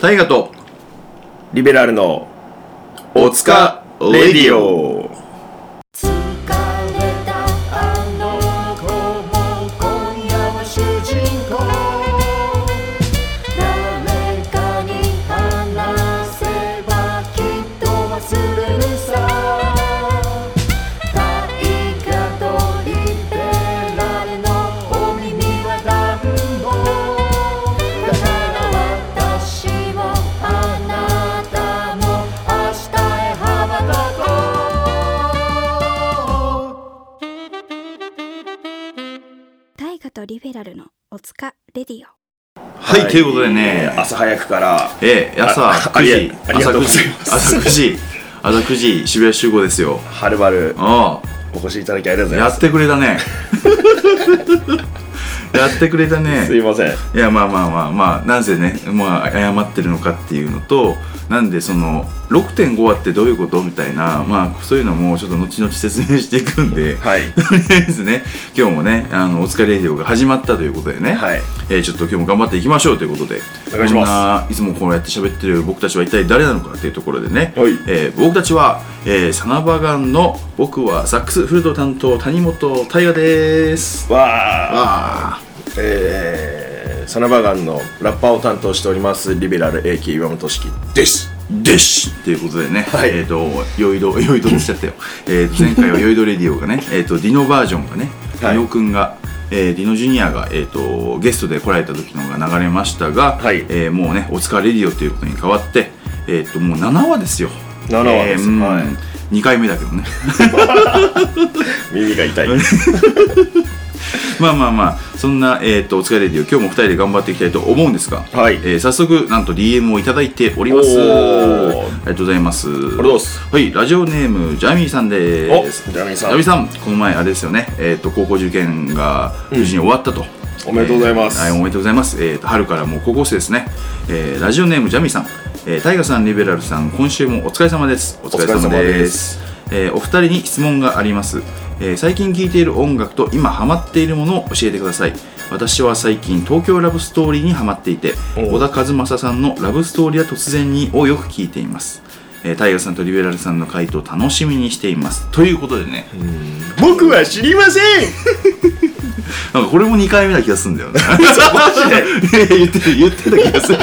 大河とリベラルのお塚レディオ。ベラルのおつかレディオ。はい、ということでね朝早くからええ朝あ9時。ありありがとうございます。朝9時。朝9時渋谷集合ですよ。はるばるあお越しいただきありがとうごあやっざいます。てくれたね。やってくれたね。すいません。いやまあまあまあまあなぜね、まあ、謝ってるのかっていうのとなんでその6.5話ってどういうこと？みたいなまあそういうのもちょっと後々説明していくんで、はい。とりあえずね。今日もねあのお疲れレディオが始まったということでね、はい。えーちょっと今日も頑張っていきましょうということでお願いします。いつもこうやって喋ってる僕たちは一体誰なのかっていうところでね、はい。えー僕たちは、えーサナバガンの僕はサックスフルート担当谷本大我です。わああえー、サナバガンのラッパーを担当しておりますリベラル AK 岩本式です。でしっていうことでね、はい。えっ、と、ヨイド、ヨイドって言っちゃったよ。えーと、前回はヨイドレディオがね、えっと、ディノバージョンがね、はい。ディノくんが、えーディノジュニアが、えっと、ゲストで来られた時のが流れましたが、はい。えーもうね、お疲れレディオということに変わって、えっと、もう7話ですよ。7話です。うん。はい。2回目だけどね。耳が痛い まあまあまあ、そんな、えっと、お疲れレディオ、今日も2人で頑張っていきたいと思うんですが、はいえー早速、なんと DM をいただいております。おあーりがとうございます。ありがとうございますはい、ラジオネーム、ジャミーさんです。おジャミーさんジャミーさん、この前、あれですよね、えっ、と、高校受験が無事に終わったと。おめでとうございますえーはい、おめでとうございます。えーと、春からもう高校生ですね。えーラジオネーム、ジャミーさん。えー、タイガさん、リベラルさん、今週もお疲れ様です。お疲れ様お疲れ様で。ですえーお二人に質問があります。えー最近聴いている音楽と今ハマっているものを教えてください。私は最近東京ラブストーリーにハマっていて、お小田和正さんのラブストーリーは突然にをよく聞いています。えー、タイガさんとリベラルさんの回答楽しみにしています。ということでね、僕は知りません なんかこれも2回目な気がするんだよね。言っ 言ってた気がする。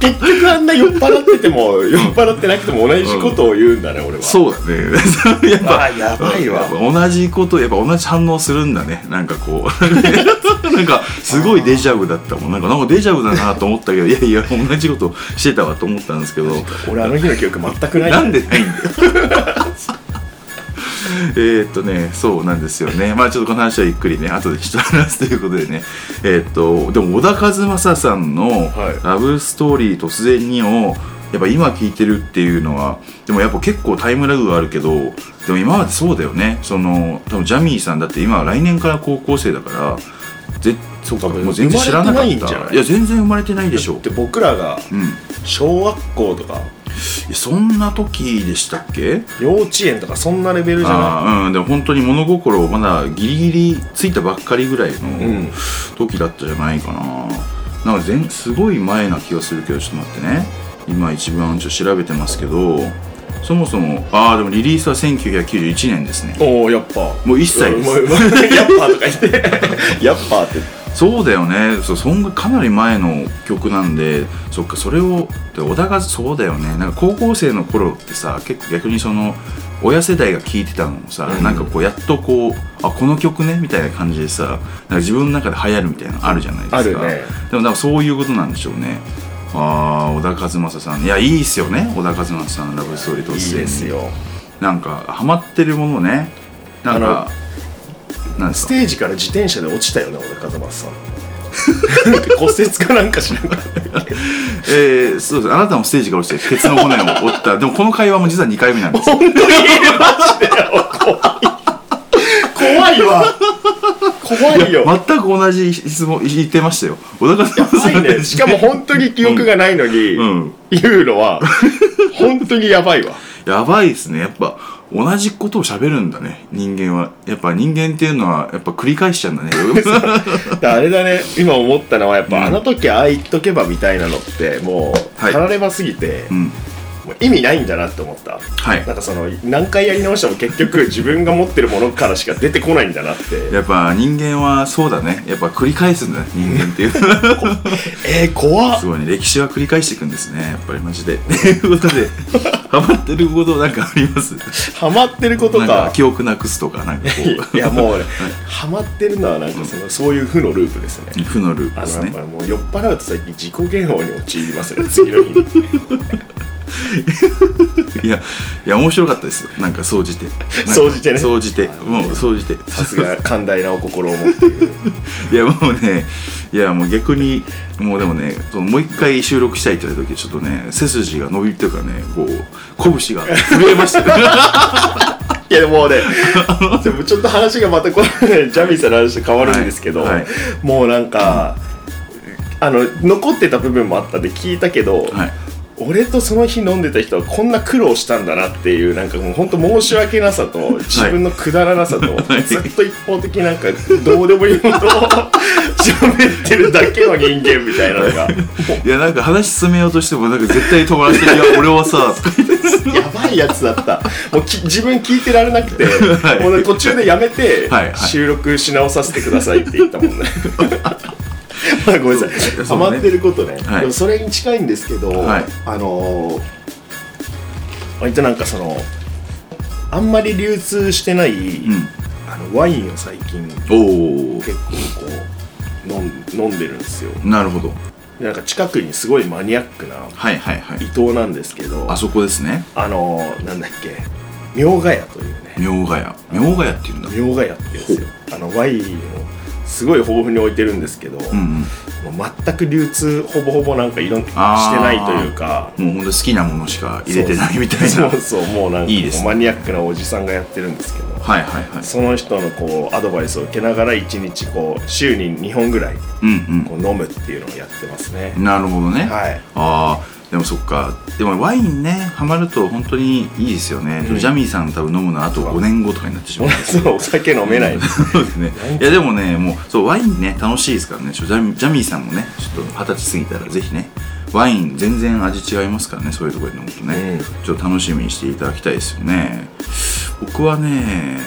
結局あんな酔っ払ってても酔っ払ってなくても同じことを言うんだね、俺はそうだね。やっぱあやばいわ同じこと、やっぱ同じ反応するんだね。なんかこう。なんかすごいデジャブだったもん。なんかなんかデジャブだなと思ったけど、いやいや、同じことしてたわと思ったんですけど。俺あの日の記憶全くないなんでないんだよ。えーっとね、そうなんですよね。まあちょっとこの話はゆっくりね、後でちょっと話すということでね。えーっと、でも小田和正さんのはいラブストーリー突然にを、やっぱ今聞いてるっていうのは、でもやっぱ結構タイムラグがあるけど、でも今までそうだよね。その、多分ジャミーさんだって今来年から高校生だから、ぜそうか、もう全然知らなかった。いんじゃない？や、全然生まれてないでしょ。で僕らがうん。小学校とかそんな時でしたっけ？幼稚園とかそんなレベルじゃなあーうん。でも本当に物心まだギリギリついたばっかりぐらいのん、時だったじゃないかな、なんか全すごい前な気がするけどちょっと待ってね。今一番ちょっと調べてますけどそもそもああでもリリースは1991年ですね。おおやっぱ。もう1歳です。やっぱとか言って。やっぱってそうだよね。そうそんがかなり前の曲なんでそっかそれをで小田がそうだよね。なんか高校生の頃ってさ結構逆にその親世代が聴いてたのもさ、うん。なんかこうやっとこうあこの曲ねみたいな感じでさなんか自分の中で流行るみたいなのあるじゃないですか。あるね。でもなんかそういうことなんでしょうね。ああ小田和正さん。いやいいっすよね小田和正さんのラブストーリーといいですよ。なんかハマってるものね。なんかなんですか。ステージから自転車で落ちたよね俺風間さん。なんか骨折かなんかしながら。えー、そうです。あなたもステージから落ちてケツの骨を折った。でもこの会話も実は2回目なんです。よ本当に？マジで？よ怖いわ。怖いよ。全く同じ質問言ってましたよ。小田和正やばいね。しかも本当に記憶がないのに、うん。言うのは本当にやばいわ。やばいですね。やっぱ同じことを喋るんだね。人間は。やっぱ人間っていうのはやっぱ繰り返しちゃうんだね。だあれだね。今思ったのはやっぱ、うん。あの時ああ言っとけばみたいなのってもうはい。たらればすぎて、うん意味ないんだなって思った。はい。なんかその何回やり直しても結局自分が持ってるものからしか出てこないんだなって。やっぱ人間はそうだね。やっぱ繰り返すんだね人間っていう。えー、怖っ。すごいね。歴史は繰り返していくんですね。やっぱりマジで。ということでハマってることなんかあります？ハマってることか。か記憶なくすとかなんかこう。いやもうね、ハマってるのはなんかその、そういう負のループですね。負のループあですね。もう酔っ払うと最近自己嫌悪に陥りますね次の日に いやいや面白かったですよ。なんか総じて。総じてね。総じて。もう総じて。さすが寛大なお心を持っている。いやもうねいやもう逆にもうでもねそのもう一回収録したいって言われた時ちょっとね背筋が伸びるっていうかねこう拳が震えましたよ。いやもうねでもちょっと話がまたこれねジャミーさんの話と変わるんですけど、はいはい。もうなんか、あの残ってた部分もあったんで聞いたけど、はい俺とその日飲んでた人はこんな苦労したんだなっていうなんかもう本当申し訳なさと自分のくだらなさと、い。ずっと一方的になんかどうでもいいことを喋ってるだけの人間みたいなのが。い。やなんか話進めようとしてもなんか絶対止まらせて「いや俺はさ」やばいやつだった。もうき自分聞いてられなくて、はい。もうね途中でやめて、はいはい。収録し直させてくださいって言ったもんね。まあ ごめんなさい。ハマってることね、はい。でもそれに近いんですけど、はい。あのー割となんかそのあんまり流通してない、うん。あのワインを最近おお結構こう飲ん飲んでるんですよ。なるほど。でなんか近くにすごいマニアックなはいはいはい。伊東なんですけどあそこですね。あのーなんだっけ明ヶ谷というね。明ヶ谷明ヶ谷っていうんだ。明ヶ谷って言うんですよあのワインをすごい豊富に置いてるんですけど、うんうん。もう全く流通ほぼほぼなんかいろんしてないというかもうほんと好きなものしか入れてないみたいな。そうそうもうなんかいいですね。マニアックなおじさんがやってるんですけどはいはいはい。その人のこうアドバイスを受けながら1日こう週に2本ぐらいうんこう飲むっていうのをやってますね。うんなるほどね、はい。ああでもそっか。でもワインねハマると本当にいいですよね、うん。ジャミーさん多分飲むのはあと5年後とかになってしまう そうお酒飲めない。そうですね。いやでもねもうそうワインね楽しいですからね。ジャミジャミーさんもねちょっと二十歳過ぎたらぜひねワイン全然味違いますからねそういうところで飲むとね、ちょっと楽しみにしていただきたいですよね。僕はね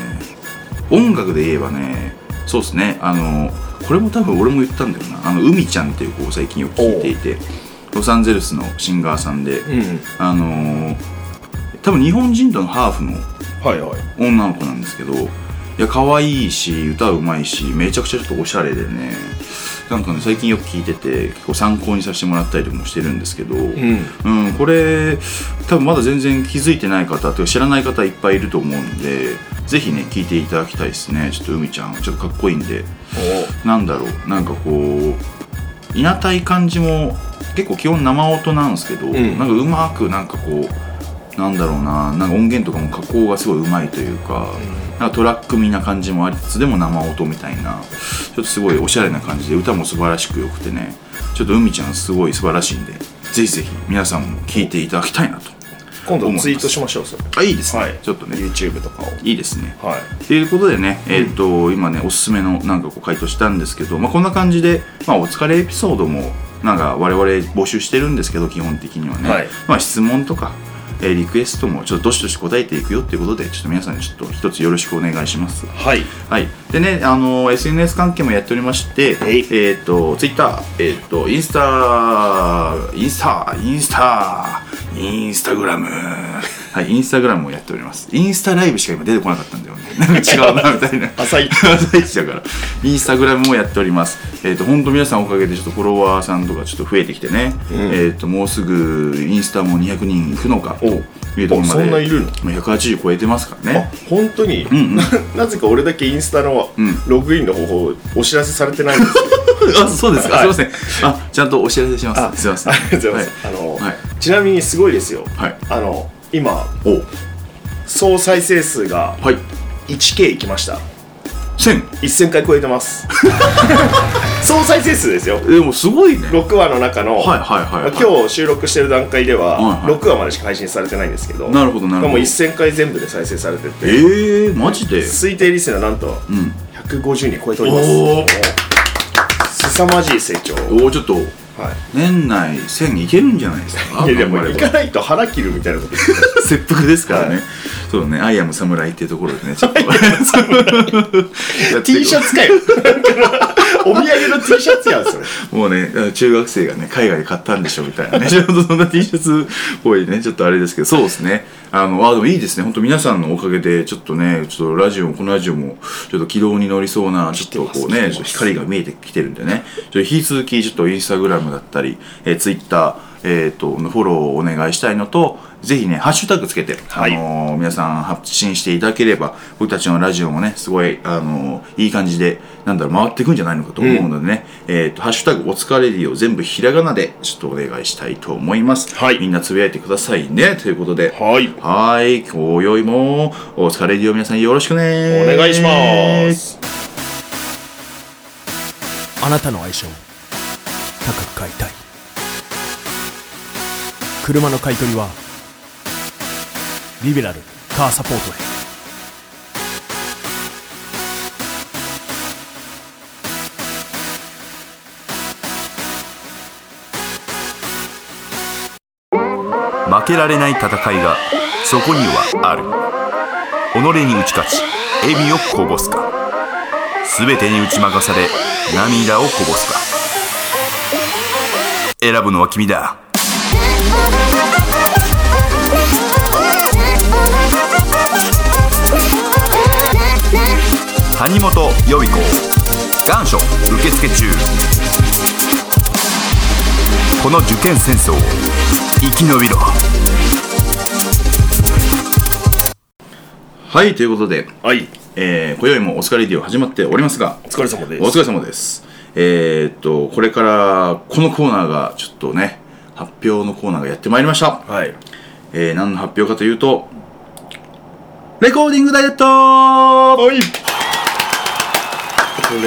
音楽で言えばねそうですね。あのこれも多分俺も言ったんだよな。あの海ちゃんっていう子を最近よく聞いていてロサンゼルスのシンガーさんで、うんあのー多分日本人とのハーフのはいはい。女の子なんですけどいや可愛いし歌うまいしめちゃくちゃちょっとおしゃれでね。なんかね最近よく聞いてて結構参考にさせてもらったりとかもしてるんですけど、うん。うん、これ多分まだ全然気づいてない方というか知らない方いっぱいいると思うんでぜひね聞いていただきたいですね。ちょっと海ちゃんちょっとかっこいいんで。なんだろう。なんかこういなたい感じも結構基本生音なんですけど、ん。なんかうまくなんかこうなんだろうななんか音源とかも加工がすごいうまいというか,、なんかトラック味な感じもありつつでも生音みたいなちょっとすごいおしゃれな感じで歌も素晴らしくよくてねちょっと海ちゃんすごい素晴らしいんでぜひぜひ皆さんも聴いていただきたいなと今度ツイートしましょうそれ。あいいですね、はい。ちょっとね。YouTube とかを。いいですね。はい。ということでね、えっ、と、今ね、おすすめのなんかこう回答したんですけど、まあ、こんな感じで、まあ、お疲れエピソードも、なんか我々募集してるんですけど、基本的にはね、はい。まあ、質問とか、えーリクエストもちょっとどしどし答えていくよっていうことで、ちょっと皆さんにちょっと一つよろしくお願いします。はい。はい。でね、あの SNS 関係もやっておりまして、はい。えっ、と、Twitter、えっ、と、インスタ、インスタ、インスタ、インスタグラム、はい、インスタグラムをやっております。インスタライブしか今出てこなかったんだよね。なんか違うな、みたいな。浅い 朝一だから。インスタグラムもやっております。えっ、と、本当皆さんおかげでちょっとフォロワーさんとかちょっと増えてきてね、えっ、と、もうすぐインスタも200人いくのかというところまで。おそんないるの？まあ180超えてますからあね。本当に、んうんななぜか俺だけインスタのんログインの方法お知らせされてないんですよあ、そうですか。はいすいません。あ、ちゃんとお知らせします。すいません。ありがとうございます、あの、はいちなみにすごいですよはい。あの今お、総再生数がはい。1K いきました。千。1000回超えてます。総再生数ですよ。でもすごいね。はい6話の中の、はいはい、はい、今日収録してる段階では、はいはい。6話までしか配信されてないんですけどなるほどなるほど。もう1000回全部で再生されてて、えー、マジで？推定リスナーなんとうん。150人超えております。おー。凄まじい成長おおちょっとはい。年内1000いけるんじゃないですか？いやでも行かないと腹切るみたいなこと切腹ですからね、はいそうね「アイアム侍」っていうところでねちょっと。T シャツかよ。お土産の T シャツやんそれ。もうね中学生がね海外で買ったんでしょみたいなね。ちょっとそんな T シャツっぽいねちょっとあれですけど。そうですね。あのあでもいいですね。本当皆さんのおかげでちょっとねちょっとラジオもこのラジオもちょっと軌道に乗りそうなちょっとこうね光が見えてきてるんでね。ちょっと引き続きちょっとインスタグラムだったり、えー、ツイッターえー、とフォローをお願いしたいのとぜひねハッシュタグつけて、はい。あのー皆さん発信していただければ僕たちのラジオもねすごい、あのーいい感じでなんだろう回っていくんじゃないのかと思うのでね、えー、とハッシュタグお疲れディを全部ひらがなでちょっとお願いしたいと思います、はい。みんなつぶやいてくださいね。ということで。はい。はい。今宵もお疲れディを皆さんよろしくね。お願いします。あなたの愛車を高く買いたい車の買い取りはリベラルカーサポートへ。負けられない戦いがそこにはある。己に打ち勝ち笑みをこぼすか。全てに打ち負かされ涙をこぼすか。選ぶのは君だ。谷本予備校願書受付中。この受験戦争を生き延びろ。はいということで、はい。えー、今宵もお疲れディを始まっておりますがお疲れ様です。お疲れ様です。えー、っと、これからこのコーナーがちょっとね、発表のコーナーがやってまいりました。はい。えー、何の発表かというと、レコーディングダイエット。はい。レ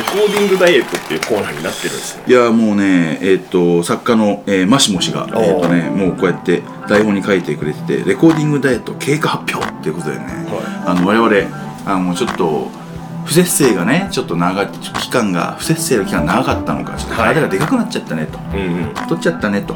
コーディングダイエットっていうコーナーになってるんですねいやもうね、えーっと、作家の、えー、マシモ氏が、えーっとね、もうこうやって台本に書いてくれてて、レコーディングダイエット経過発表っていうことでね、はあの我々、あのちょっと、不節制がね、ちょっと長い、期間が、不節制の期間長かったのか、ちょっと体がでかくなっちゃったねと。うんうん。取っちゃったねと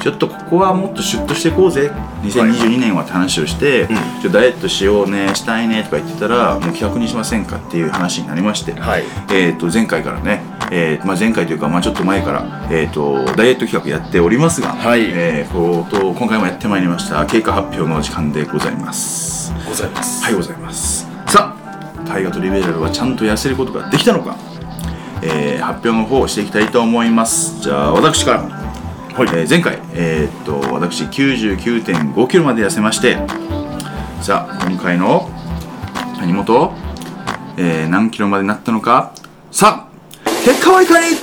ちょっとここはもっとシュッとしていこうぜ。2022年はって話をして、ちょっとダイエットしようねしたいねとか言ってたらもう企画にしませんかっていう話になりまして、はい。えー、と前回からね、えーまあ、前回というか、まあ、ちょっと前から、えー、とダイエット企画やっておりますが、はい。えーこうと今回もやってまいりました経過発表の時間でございます。ございます。はいございます。さあ大河とリベラルはちゃんと痩せることができたのか、えー発表の方をしていきたいと思います。じゃあ私からはい。えー前回、えーっと私9 9 5キロまで痩せましてさあ今回の谷本、えー何キロまでなったのかさあ結果はいかに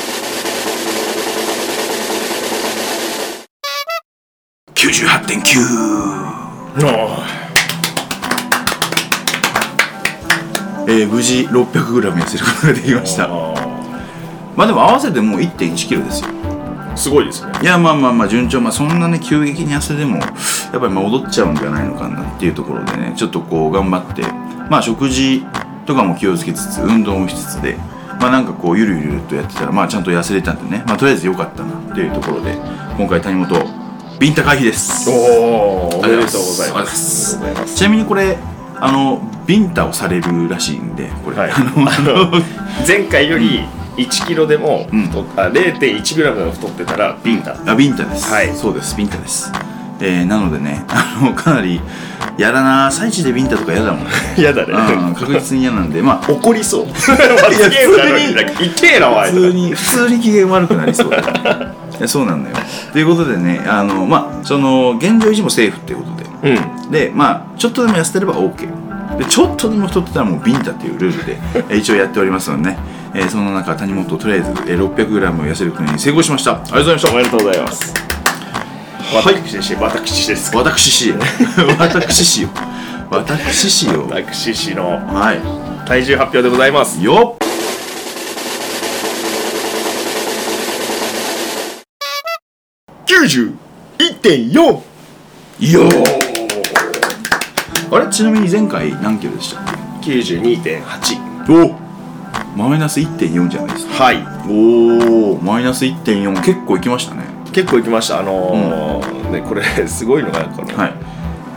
？98.9あえー無事 600g 痩せることができました。まあでも合わせてもう1 1キロですよ。あすごいですね。いやまあまあまあ順調。まあそんなね急激に痩せでもやっぱりまあ踊っちゃうんじゃないのかなっていうところでねちょっとこう頑張ってまあ食事とかも気をつけつつ運動もしつつでまあなんかこうゆるゆるとやってたらまあちゃんと痩せれたんでねまあとりあえず良かったなっていうところで今回谷本ビンタ回避です。おおおめでとうございます。ちなみにこれあのビンタをされるらしいんでこれ、はい。あの 前回より1キロでもうん。太っあ0.1グラムが太ってたらビンタ。あビンタです、はい。そうですビンタです。えー、なのでね あのかなりやらな最地でビンタとか嫌だもんね。嫌だね。うん、確実に嫌なんでまあ怒りそう。罰ゲームなのにな普通に 普通に機嫌悪くなりそう。だねいやそうなんだよ。ということでねあのまあその現状維持もセーフっていうことで。うん。でまあちょっとでも痩せてれば OK でちょっとでも太ってたらもうビンタっていうルールでえー一応やっておりますのでね、えー、その中谷本とりあえず 600g を痩せることに成功しました。ありがとうございました。おめでとうございます。私氏、はい、私です。私し私しよ。私しよ。私しのはい。体重発表でございます、はい、よっ91.4よあれ？ちなみに前回何キロでしたっけ？92.8おマイナス1.4じゃないですか。はい。おおマイナス1.4結構いきましたね。結構行きました。あのーねこれ すごいのがこの、はい。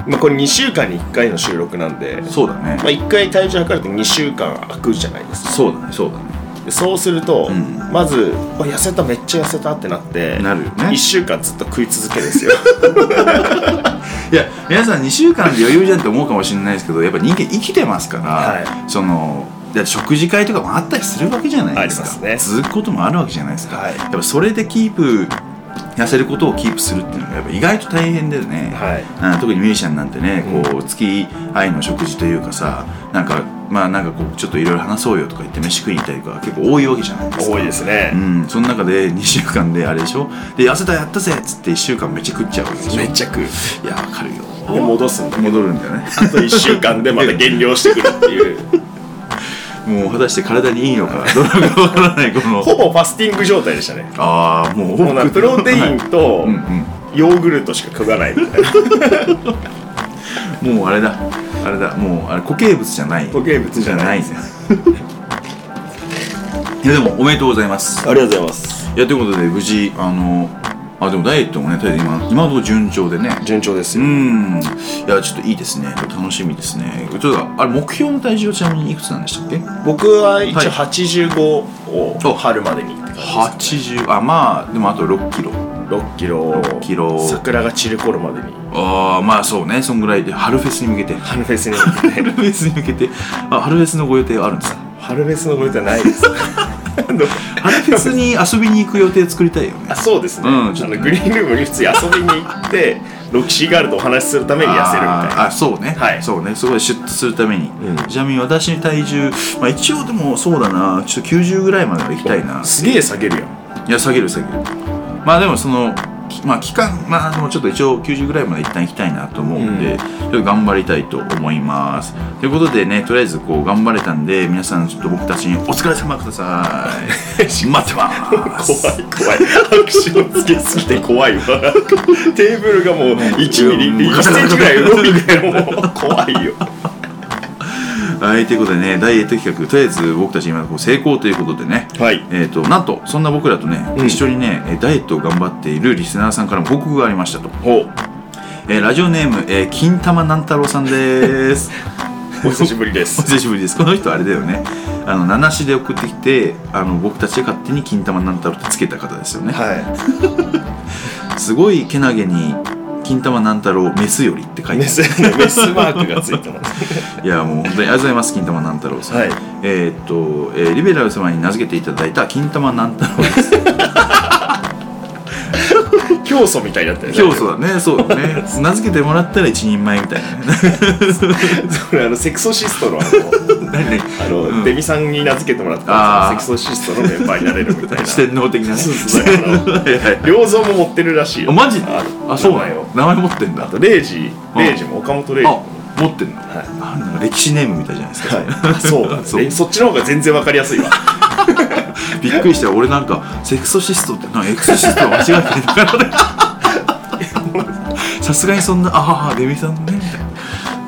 まあ、これ2週間に1回の収録なんで、そうだね。まあ、1回体重測ると2週間空くじゃないですか。そうだねそうだね。でそうすると、ん。まずわ痩せためっちゃ痩せたってなってなるよね。1週間ずっと食い続けですよ。いや皆さん2週間で余裕じゃんって思うかもしれないですけどやっぱ人間生きてますから、はそのだ食事会とかもあったりするわけじゃないですか。ね。続くこともあるわけじゃないですか、はい。やっぱそれでキープ痩せることをキープするっていうのがやっぱ意外と大変でね、はい。あ特にミュージシャンなんてねこう月愛の食事というかさなんかまあなんかこうちょっといろいろ話そうよとか言って飯食いに行ったりとか結構多いわけじゃないですか。多いですね。う、ん、その中で2週間であれでしょ？で痩せたやったぜっつって1週間めっちゃ食っちゃうわけでしょ？めっちゃ食う。いやわかるよ。で戻すんだ戻るんだよね。あと1週間でまた減量してくるっていう もう果たして体にいいのか どうなのかわからないこの。ほぼファスティング状態でしたね。ああもうもうなプロテインとヨーグルトしか食わない。みたいなもうあれだ。あれだ。もうあれ固形物じゃない。固形物じゃない。いやでもおめでとうございます。ありがとうございます。いやということで無事あのあでもダイエットもねとりあえず今今のところ順調でね。順調ですうよ、ん。いやちょっといいですね。楽しみですね。ちょっとあれ目標の体重はちなみにいくつなんでしたっけ？僕は一はい。応85を春までにって感じです、ね、80あまあでもあと6キロ。6キロ。6キロ。桜が散る頃までに。ああまあそうね。そんぐらいで春フェスに向けて。春フェスに向けて。春フェスに向けて。あ春フェスのご予定はあるんですか？春フェスのご予定はないです あの春フェスに遊びに行く予定作りたいよね。あそうですね、うん。ちょっとねあのグリーンルームに普通に遊びに行ってロキシーガールとお話しするために痩せるみたいな。あそうね、はい。そうね。そこでシュッとするために、うん。ちなみに私に体重、まあ、一応でもそうだな。ちょっと90ぐらいまでは行きたいな。すげえ下げるよいや下げる下げる。まあでもそのきまあ期間まあでもちょっと一応90ぐらいまで一旦行きたいなと思うんで、うんちょっと頑張りたいと思います。ということでねとりあえずこう頑張れたんで皆さんちょっと僕たちにお疲れ様ください待ってます。怖い。怖い拍手をつけすぎて怖いわ。テーブルがもう1ミリ1センチぐらい動いてるもう怖いよ。はいということでねダイエット企画とりあえず僕たち今こう成功ということでね。はい。えー、となんとそんな僕らとね、うん。一緒にねえーダイエットを頑張っているリスナーさんからも報告がありましたと、おえーラジオネーム、えー金玉なん太郎さんです。お久しぶりでおす久しぶりです。この人あれだよね。あの七しで送ってきてあの僕たちで勝手に金玉なん太郎ってつけた方ですよね、は すごいけなげに金玉なん太郎メスよりって書いてメスメスマークがついてます。いやもう本当にありがとうございます金玉なん太郎さん、はい。えーっと、えーリベラル様に名付けていただいた金玉なん太郎です教祖みたいになってるね。今日そうだねそうだね。名付けてもらったら一人前みたいなね。それあのセクソシストのあの何？々あの、うん。デミさんに名付けてもらったあセクソシストのメンバーになれるみたいな。四天王的なね。そうそう。そうはいはい。良三も持ってるらしいよあマジ？でああそうな名前を。の名前持ってんだ。あとレイジレイジも岡本レイジあも。持ってんの、はい。あなんか歴史ネームみたいじゃないですか、はい、あそう。なんですそう。ねそっちの方が全然わかりやすいわびっくりした。俺なんかセクソシストってなエクソシストを間違えてるのかな さすがにそんなああデミさんねみ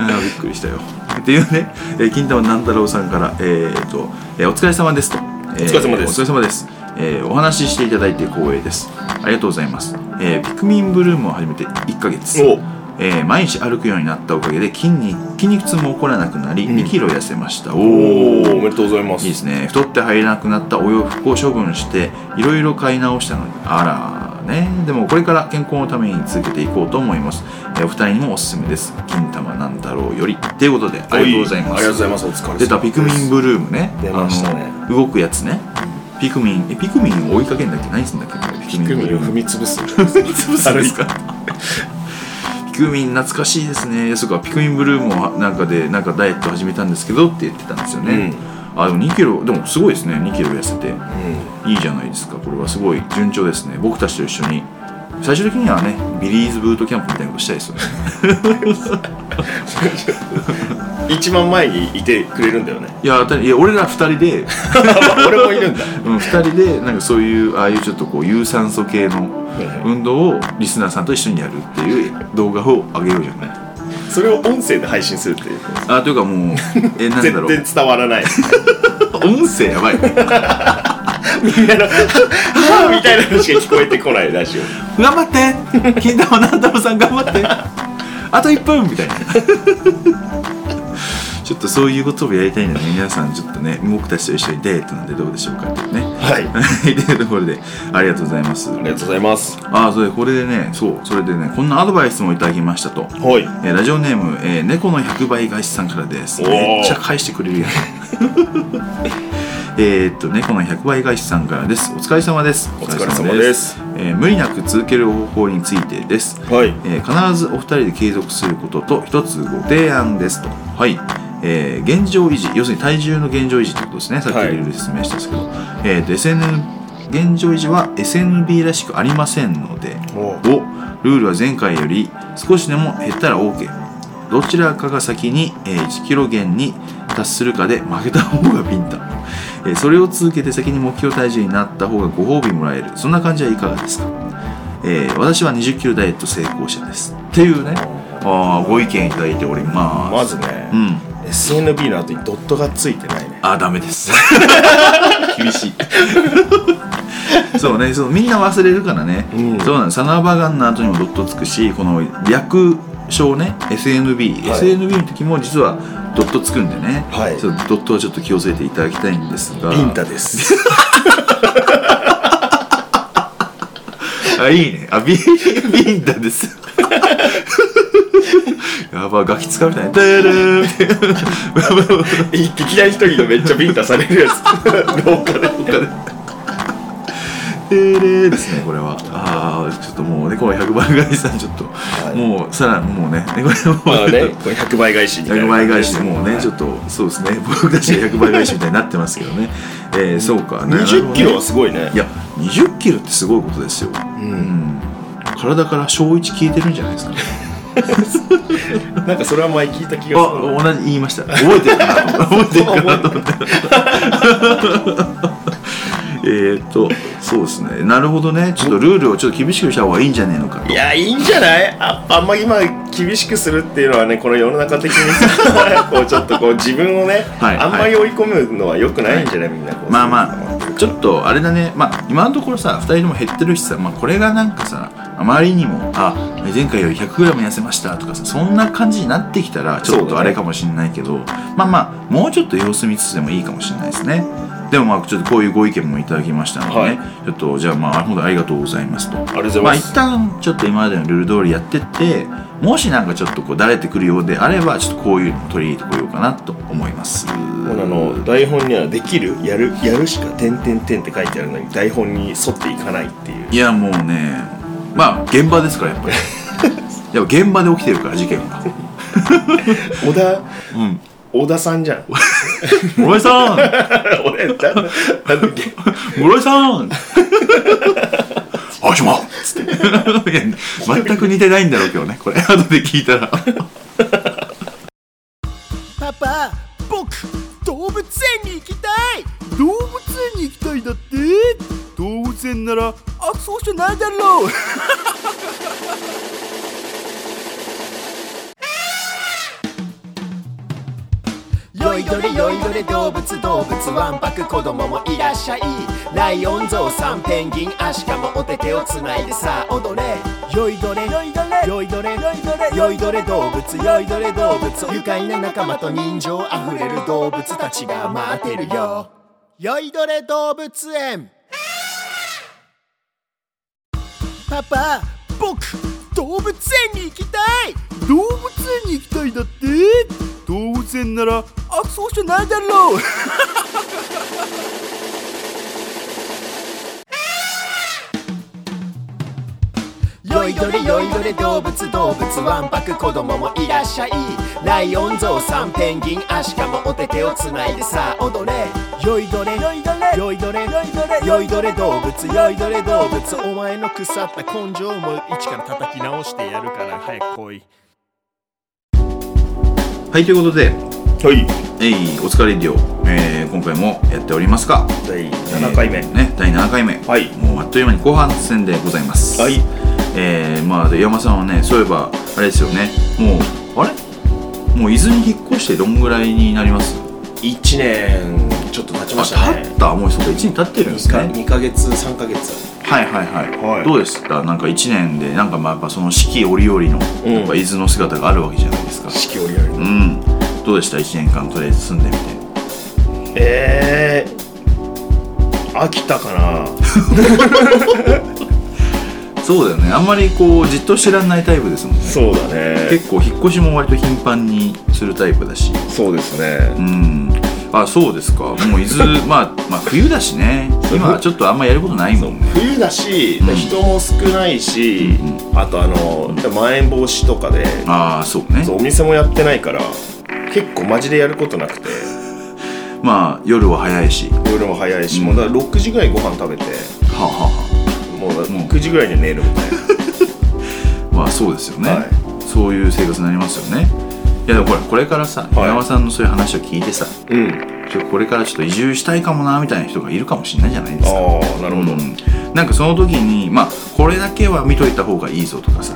たいなびっくりしたよ。っていうね、えー金玉南太郎さんから、えーとえーお疲れ様ですと、えーお疲れ様です。お疲れ様です、えーお話ししていただいて光栄です。ありがとうございます、えーピクミンブルームを始めて1ヶ月。お。えー毎日歩くようになったおかげで筋に筋肉痛も起こらなくなりうん。2キロ痩せました、おおおおおめでとうございます。いいですね。太って入らなくなったお洋服を処分していろいろ買い直したのに。あらね。でもこれから健康のために続けていこうと思います、えーお二人にもおすすめです。金玉なんだろうより。ということでありがとうございます。ありがとうございます。お疲れ様出たピクミンブルームね。出ましたね。動くやつね。ピクミンえピクミンを追いかけんだっけ？何すんだっけ？ピピクミンを踏み潰す。んじゃないですか潰すんですか？ピクミン懐かしいですね。そうかピクミンブルームをなんかでなんかダイエット始めたんですけどって言ってたんですよね、あでも2キロでもすごいですね。2キロ痩せて。うん。いいじゃないですか。これはすごい順調ですね。僕たちと一緒に。最終的にはねビリーズブートキャンプみたいなことしたいですよね 一番前にいてくれるんだよね。いやいや俺ら二人で、俺もいるんだ。うん、二人でなんかそういうああいうちょっとこう有酸素系の運動をリスナーさんと一緒にやるっていう動画を上げようじゃない？それを音声で配信するっていう。あというかもうえなんだろう。全然伝わらない。音声やばい。みんなの「はぁみたいなのしか聞こえてこないラジオ。頑張って。金玉なん太郎さん頑張って。あと1分みたいなちょっとそういうことをやりたいので皆さんちょっとね僕たちと一緒にデートなんでどうでしょうかっていうね。はい。はいというところでありがとうございます。ありがとうございます。ああそれこれでねそうそれでねこんなアドバイスもいただきましたと。はい。えーラジオネーム、えー猫の100倍返しさんからです。めっちゃ返してくれるやん。えーっと猫の100倍返しさんからです。お疲れ様です。お疲れ様です。えー無理なく続ける方法についてです、はい。えー必ずお二人で継続することと一つご提案ですと。はいえー現状維持要するに体重の現状維持ってことですね。さっきい。ろいろ説明したんですけど、えーと SN 現状維持は SNB らしくありませんのでルールは前回より少しでも減ったら OK どちらかが先にえー1キロ減に達するかで負けた方がビンタ。えーそれを続けて先に目標体重になった方がご褒美もらえる。そんな感じはいかがですか、えー私は2 0キロダイエット成功者です。っていうねあーご意見いただいております。まずね、うん SNB の後にドットがついてないね。あダメです。厳しい。そうねそうみんな忘れるからね、うん。そうなんサナバガンの後にもドットつくしこの略称ね SNB、はい。SNB の時も実はドットつくんでね、はい。そうドットはちょっと気をつけていただきたいんですが。ビンタです。あいいね。あビビンタですやばガキ疲れたねダールいきなり一人のめっちゃビンタされるやつ。廊下でてーれーですねこれは。ああちょっともうねこの100倍返しさんちょっと、いもうさらにもうねこれもう、まあねこれ100倍返しみたいな。100倍返しでもうねちょっとそうですね。僕たちが100倍返しみたいになってますけどね。えー、そうか。ね。20キロはすごいね。いや20キロってすごいことですよ。うん、体から小1消えてるんじゃないですか なんかそれは前聞いた気がする。あ同じ言いました。覚えてるかな。覚えてるかなと思って。えーっとそうですね。なるほどね。ちょっとルールをちょっと厳しくした方がいいんじゃねえのかと。いやいいんじゃない？ああんま今厳しくするっていうのはねこの世の中的にさ こうちょっとこう自分をね、はいあんまり追い込むのは良くないんじゃない？みんなこうまあまあちょっとあれだね。まあ今のところさ2人とも減ってるしさ、まあ、これがなんかさあまりにもあ前回より 100g 痩せましたとかさそんな感じになってきたらちょっとあれかもしれないけど、まあまあもうちょっと様子見つつでもいいかもしれないですねでもまあちょっとこういうご意見もいただきましたのでね、はい。ちょっとじゃあまあ本当ありがとうございますと。ありがとうございまあます、一旦ちょっと今までのルール通りやってってもしなんかちょっとこうだれてくるようであればちょっとこういうのを取り入れてこようかなと思います。あの台本には「できるやるやるしか点点点」って書いてあるのに台本に沿っていかないっていう。いやもうねまあ現場ですからやっぱり。やっぱ現場で起きてるから事件が小田うん小田さんじゃん。室井さん。俺だなんだっけ。室井さん。あしまっつって。いや全く似てないんだろうけどね。これ後で聞いたら。パパ僕動物園に行きたい。動物園に行きたいだって。動物園ならあそうじゃないだろうよいどれよいどれ動物動物わんぱく子供もいらっしゃい。ライオンゾウさんペンギンアシカもお手手をつないでさあ踊れ。よいどれよいどれよいどれよいどれよいどれ動物よいどれ動物。愉快な仲間と人情あふれる動物たちが待ってるよ。よいどれ動物園。パパ僕動物園に行きたい。動物園に行きたいだって。動物園ならあそうじゃないだろう。よいどれよいどれ動物動物わんぱく子供もいらっしゃい。ライオンゾウさんペンギンアシカもお手手をつないでさあ踊れ。よいどれよいどれよいどれよいどれよいどれ動物。よいどれ動物。お前の腐った根性も一から叩き直してやるから早く来い。はいということではい。えい。お疲れディオ、えー今回もやっておりますが第7回目、えーね第7回目。はい。もうあっという間に後半戦でございます。はい。えー、まあで山さんはねそういえばあれですよね。もうあれ？もう伊豆に引っ越してどんぐらいになります？1年ちょっと経ちましたあね経った？もうそうか1年経ってるんですね。2か月3か月。はいはいはい、はい。どうでした？なんか1年でなんかまあやっぱその四季折々のうん。やっぱ伊豆の姿があるわけじゃないですか。四季折々の。うんどうでした？1年間とりあえず住んでみて。えー、飽きたかな。そうだよね。あんまりこうじっとしてらんないタイプですもんね。そうだね。結構引っ越しも割と頻繁にするタイプだし。そうですうねん。あそうですか。もう伊豆 まあまあ冬だしね。今はちょっとあんまやることないもんね。冬だし、うん。人も少ないし、うあとあの、まん。延防止とかで、ああそうね。そうお店もやってないから結構マジでやることなくて。まあ夜は早いし。は夜も早いし、うんもうだから6時ぐらいにご飯食べてあ、はあはもうん9時ぐらいには寝るみたい あ、まあそうですよね、はい。そういう生活になりますよね。いやでもこれこれからさはい。山さんのそういう話を聞いてさなうん。ちょこれからちょっと移住したいかもなみたいな人がいるかもしれないじゃないですか。ああなるほど、うん。なんかその時にまあこれだけは見といた方がいいぞとかさ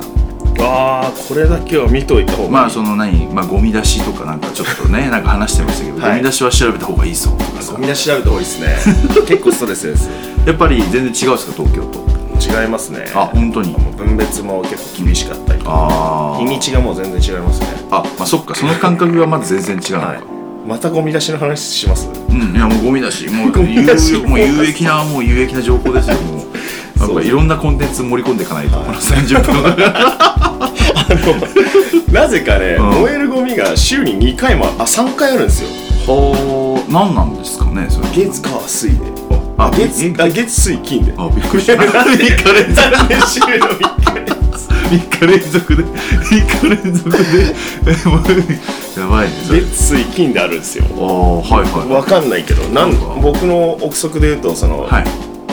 ああこれだけは見といた方がいい。まあその何、まあ、ゴミ出しとかなんかちょっとね なんか話してましたけど、はい。ゴミ出しは調べた方がいいぞとかさ。ゴミ出し調べた方がいいですね。結構ストレスですやっぱり全然違うんですか東京と。違いますね。あ本当に。分別も結構厳しかったりとか。あ日にちがもう全然違いますね。あまあそっかその感覚がまず全然違うのか、はい。またゴミ出しの話します？うんいやもうゴミ出し。もう もう有益なもう有益な情報ですよもう。なんかいろんなコンテンツ盛り込んでいかないと、この30分 なぜかね、うん。燃えるゴミが週に2回もあ3回あるんですよ。はあ何なんですかねそれ。月火水で。あ月えあ月。水金で。あびっくりした。3日連続なんで週の3日3日連続で。3日連続で。えもうやばいねそれ。月水金であるんですよ。ああはいはいわかんないけどなん僕の憶測で言うとその、はい。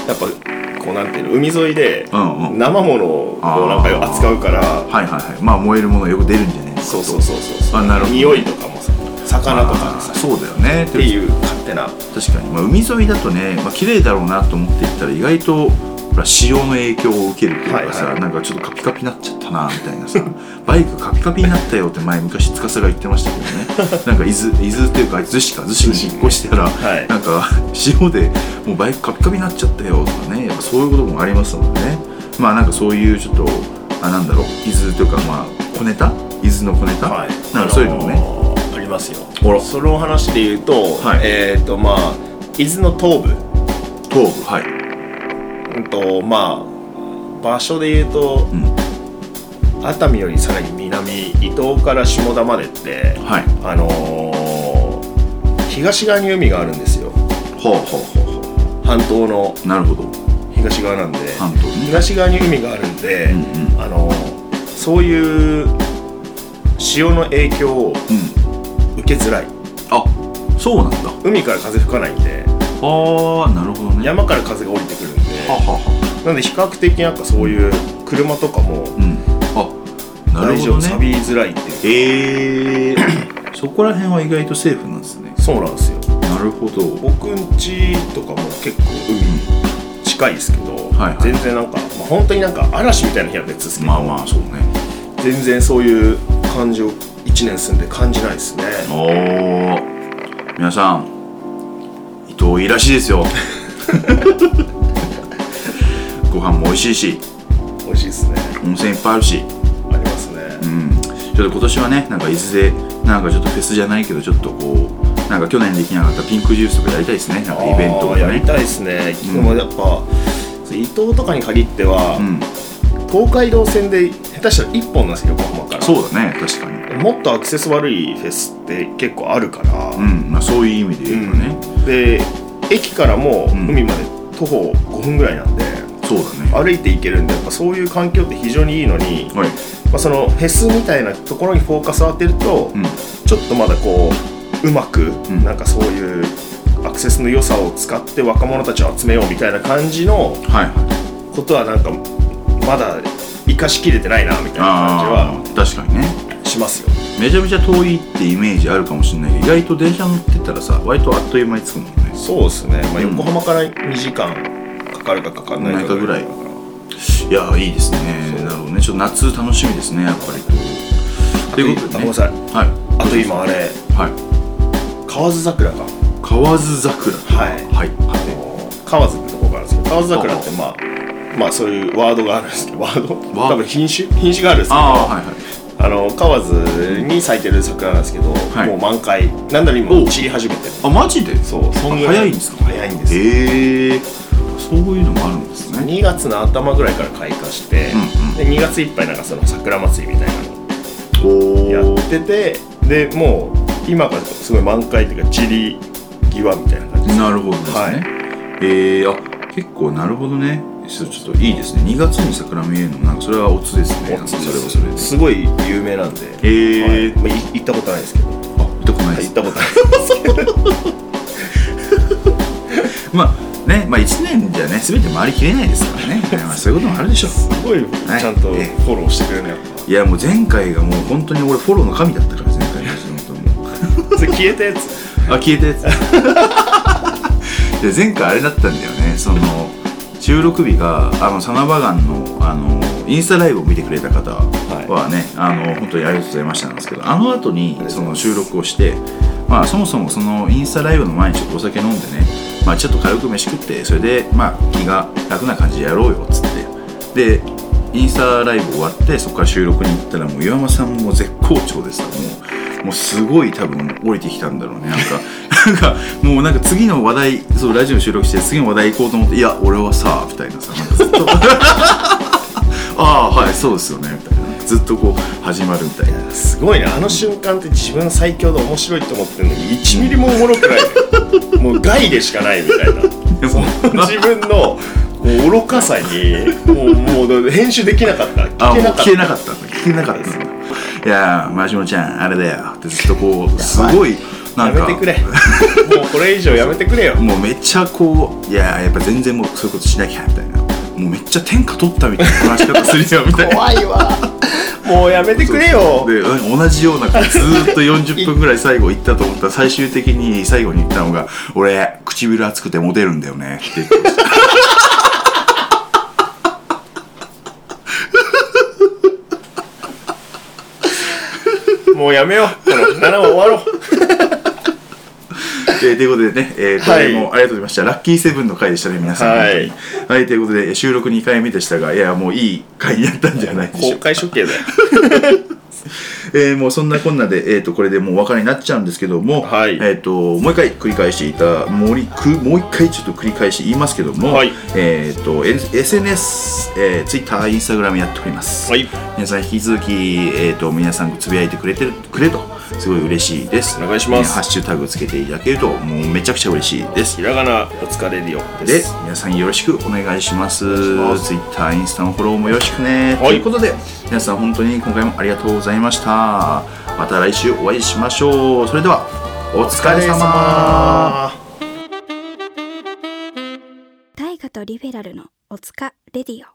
やっぱこうなんていうの海沿いでうんうん。生ものをなんか扱うからはいはいはい。まあ燃えるものよく出るんじゃね。えそうそうそうそう。あなるほど匂いとかもさ魚とかでさ。そうだよね。っていう勝手な。確かに、まあ、海沿いだとね、まあ綺麗だろうなと思って行ったら意外とほら潮の影響を受けるっていうかさ、はいはい。なんかちょっとカピカピになっちゃったなみたいなさ バイクカピカピになったよって前昔司が言ってましたけどね。なんか伊豆伊豆っていうか逗子か逗子に引っ越してたら、はい。なんか 潮でもうバイクカピカピになっちゃったよとかねやっぱそういうこともありますのでね。まあなんかそういうちょっとあなんだろう伊豆というかまあ小ネタ？伊豆の小ネタ、なんかそういうのもね、あのーありますよ。その話で言うと、はい。えっ、とまあ伊豆の東部。東部はいうんとまあ場所で言うと、ん。熱海よりさらに南伊東から下田までってはい。あのー東側に海があるんですよ。ほうほうほうほ半島のうなるほど。東側なんで半島ね。東側に海があるんで、うんうん。あのーそういう潮の影響をうん。受けづらい。あそうなんだ。海から風吹かないんで。ああなるほどね。山から風が降りてくるんでなんで比較的なんかそういう車とかもうん。あなる大ほどね。錆びづらいっていう。えー、そこら辺は意外とセーフなんですね。そうなんですよ。なるほど。僕ん家とかも結構海近いですけど、はいはい。全然なんか、まあ、本当になんか嵐みたいな日は別ですけど、まあまあそうね。全然そういう感じを1年住んで感じないですね。おー。皆さん伊藤いいらしいですよ ご飯も美味しいし美味しいですね。温泉いっぱいあるし。ありますね。うん。ちょっと今年はねなんか伊豆でなんかちょっとフェスじゃないけどちょっとこうなんか去年できなかったピンクジュースとかやりたいですね。なんかイベントがね。やりたいですね、うん。でもやっぱ伊東とかに限っては、うん。東海道線で下手したら1本なんですよ横浜から。そうだね確かに。もっとアクセス悪いフェスって結構あるから、うん。まあそういう意味で言うとね、で駅からもうん。海まで徒歩5分ぐらいなんで、そうだね。歩いて行けるんでやっぱそういう環境って非常にいいのに、はい。まあ、そのフェスみたいなところにフォーカスを当てると、うん。ちょっとまだこううまく、ん。なんかそういうアクセスの良さを使って若者たちを集めようみたいな感じのことはなんかまだ生かしきれてないなみたいな感じは確かにね。正しますよ。めちゃめちゃ遠いってイメージあるかもしれないけど意外と電車乗ってたらさ割とあっという間に着くもんね。そうですね、まあ、うん。横浜から2時間かかるかかかんないかぐらい。だからいやいいですね。なるほどね。ちょっと夏楽しみですねやっぱり。ということでねあごめんなさい。はい。あと今あれ。はい。河津桜が河津桜。はい。はい。河津ってとこがあるんですけど河津桜ってまあまあそういうワードがあるんですけどワード？ワード？多分品種？品種があるんですけどああはいはい。あの河津に咲いてる桜なんですけど、はい。もう満開。なんなら今散り始めてる。あマジで？そうそんぐらい。早いんですか？早いんですよ。へえそういうのもあるんですね。2月の頭ぐらいから開花して、うんうん。で2月いっぱいなんかその桜祭りみたいなのおやっててでもう今がすごい満開っていうか散り際みたいな感じです。なるほどですね、はい。えー、あ結構なるほどね。ちょっといいですね。2月に桜見えるのなんかそれはオツですね。それはそれで。すごい有名なんで、へー。はい。まあ、い行ったことないですけど、あ行ったことないです。行ったことない。ですけどまあねまあ1年じゃね全て回りきれないですからね まあそういうこともあるでしょすごいはい。ちゃんとフえ。ォローしてくれるねいやもう前回がもう本当に俺フォローの神だったから前回マジで本も。う消えたやつ。あ消えたやつ。で前回あれだったんだよねその収録日があのサナバガンのあのインスタライブを見てくれた方はね、あの本当にありがとうございましたなんですけどあの後にその収録をしてまあそもそもそのインスタライブの前にちょっとお酒飲んでねまあちょっと軽く飯食ってそれでまあ気が楽な感じでやろうよっつって。でインスタライブ終わってそこから収録に行ったらもう岩間さんも絶好調でさもうもうすごい多分降りてきたんだろうね。なんかなんかもうなんか次の話題そうラジオ収録して次の話題行こうと思って「いや俺はさ」みたいなさなんかずっと「ああはいそうですよね」みたいな。ずっとこう始まるみたいな。すごいねあの瞬間って自分最強で面白いと思ってるのに1ミリもおもろくない。もう害でしかないみたいな。自分の愚かさにもうもう編集できなかった。聞けなかった。聞けなかったんだ。聞けなかったんだいやーマシモちゃんあれだよ。ってずっとこうすごいなんかやめてくれ。もうこれ以上やめてくれよ。もうめっちゃこういやーやっぱ全然もうそういうことしなきゃみたいなもうめっちゃ天下取ったみたいな話し方するよみたいな。怖いわ。もうやめてくれよ。でうん同じようなずーっと40分ぐらい最後行ったと思ったら最終的に最後に言ったのが「俺唇厚くてモテるんだよね」って言ってました。もうやめよう。この7話終わろうえーということでね、えー、これもありがとうございました、ラッキーセブンの回でしたね皆さん。はい。はいということで収録2回目でしたがいやもういい回になったんじゃないでしょ公うか。開処刑だよ。えーもうそんなこんなで、えー、とこれでもうお別れになっちゃうんですけども、はい。えー、ともう一回繰り返していたもうりくもう一回ちょっと繰り返し言いますけども、はい。えー、と SNS、えー、Twitter、Instagram やっております、はい。皆さん引き続き、えー、と皆さんつぶやいてくれてるくれるとすごい嬉しいです。お願いします。えーハッシュタグつけていただけるともうめちゃくちゃ嬉しいです。ひらがなお疲れるよ。でです皆さんよろしくお願いします。ます。Twitter、インスタのフォローもよろしくね、はい。ということで皆さん本当に今回もありがとうございました。また来週お会いしましょう。それではお疲れ様。大河とリベラルのおつかレディオ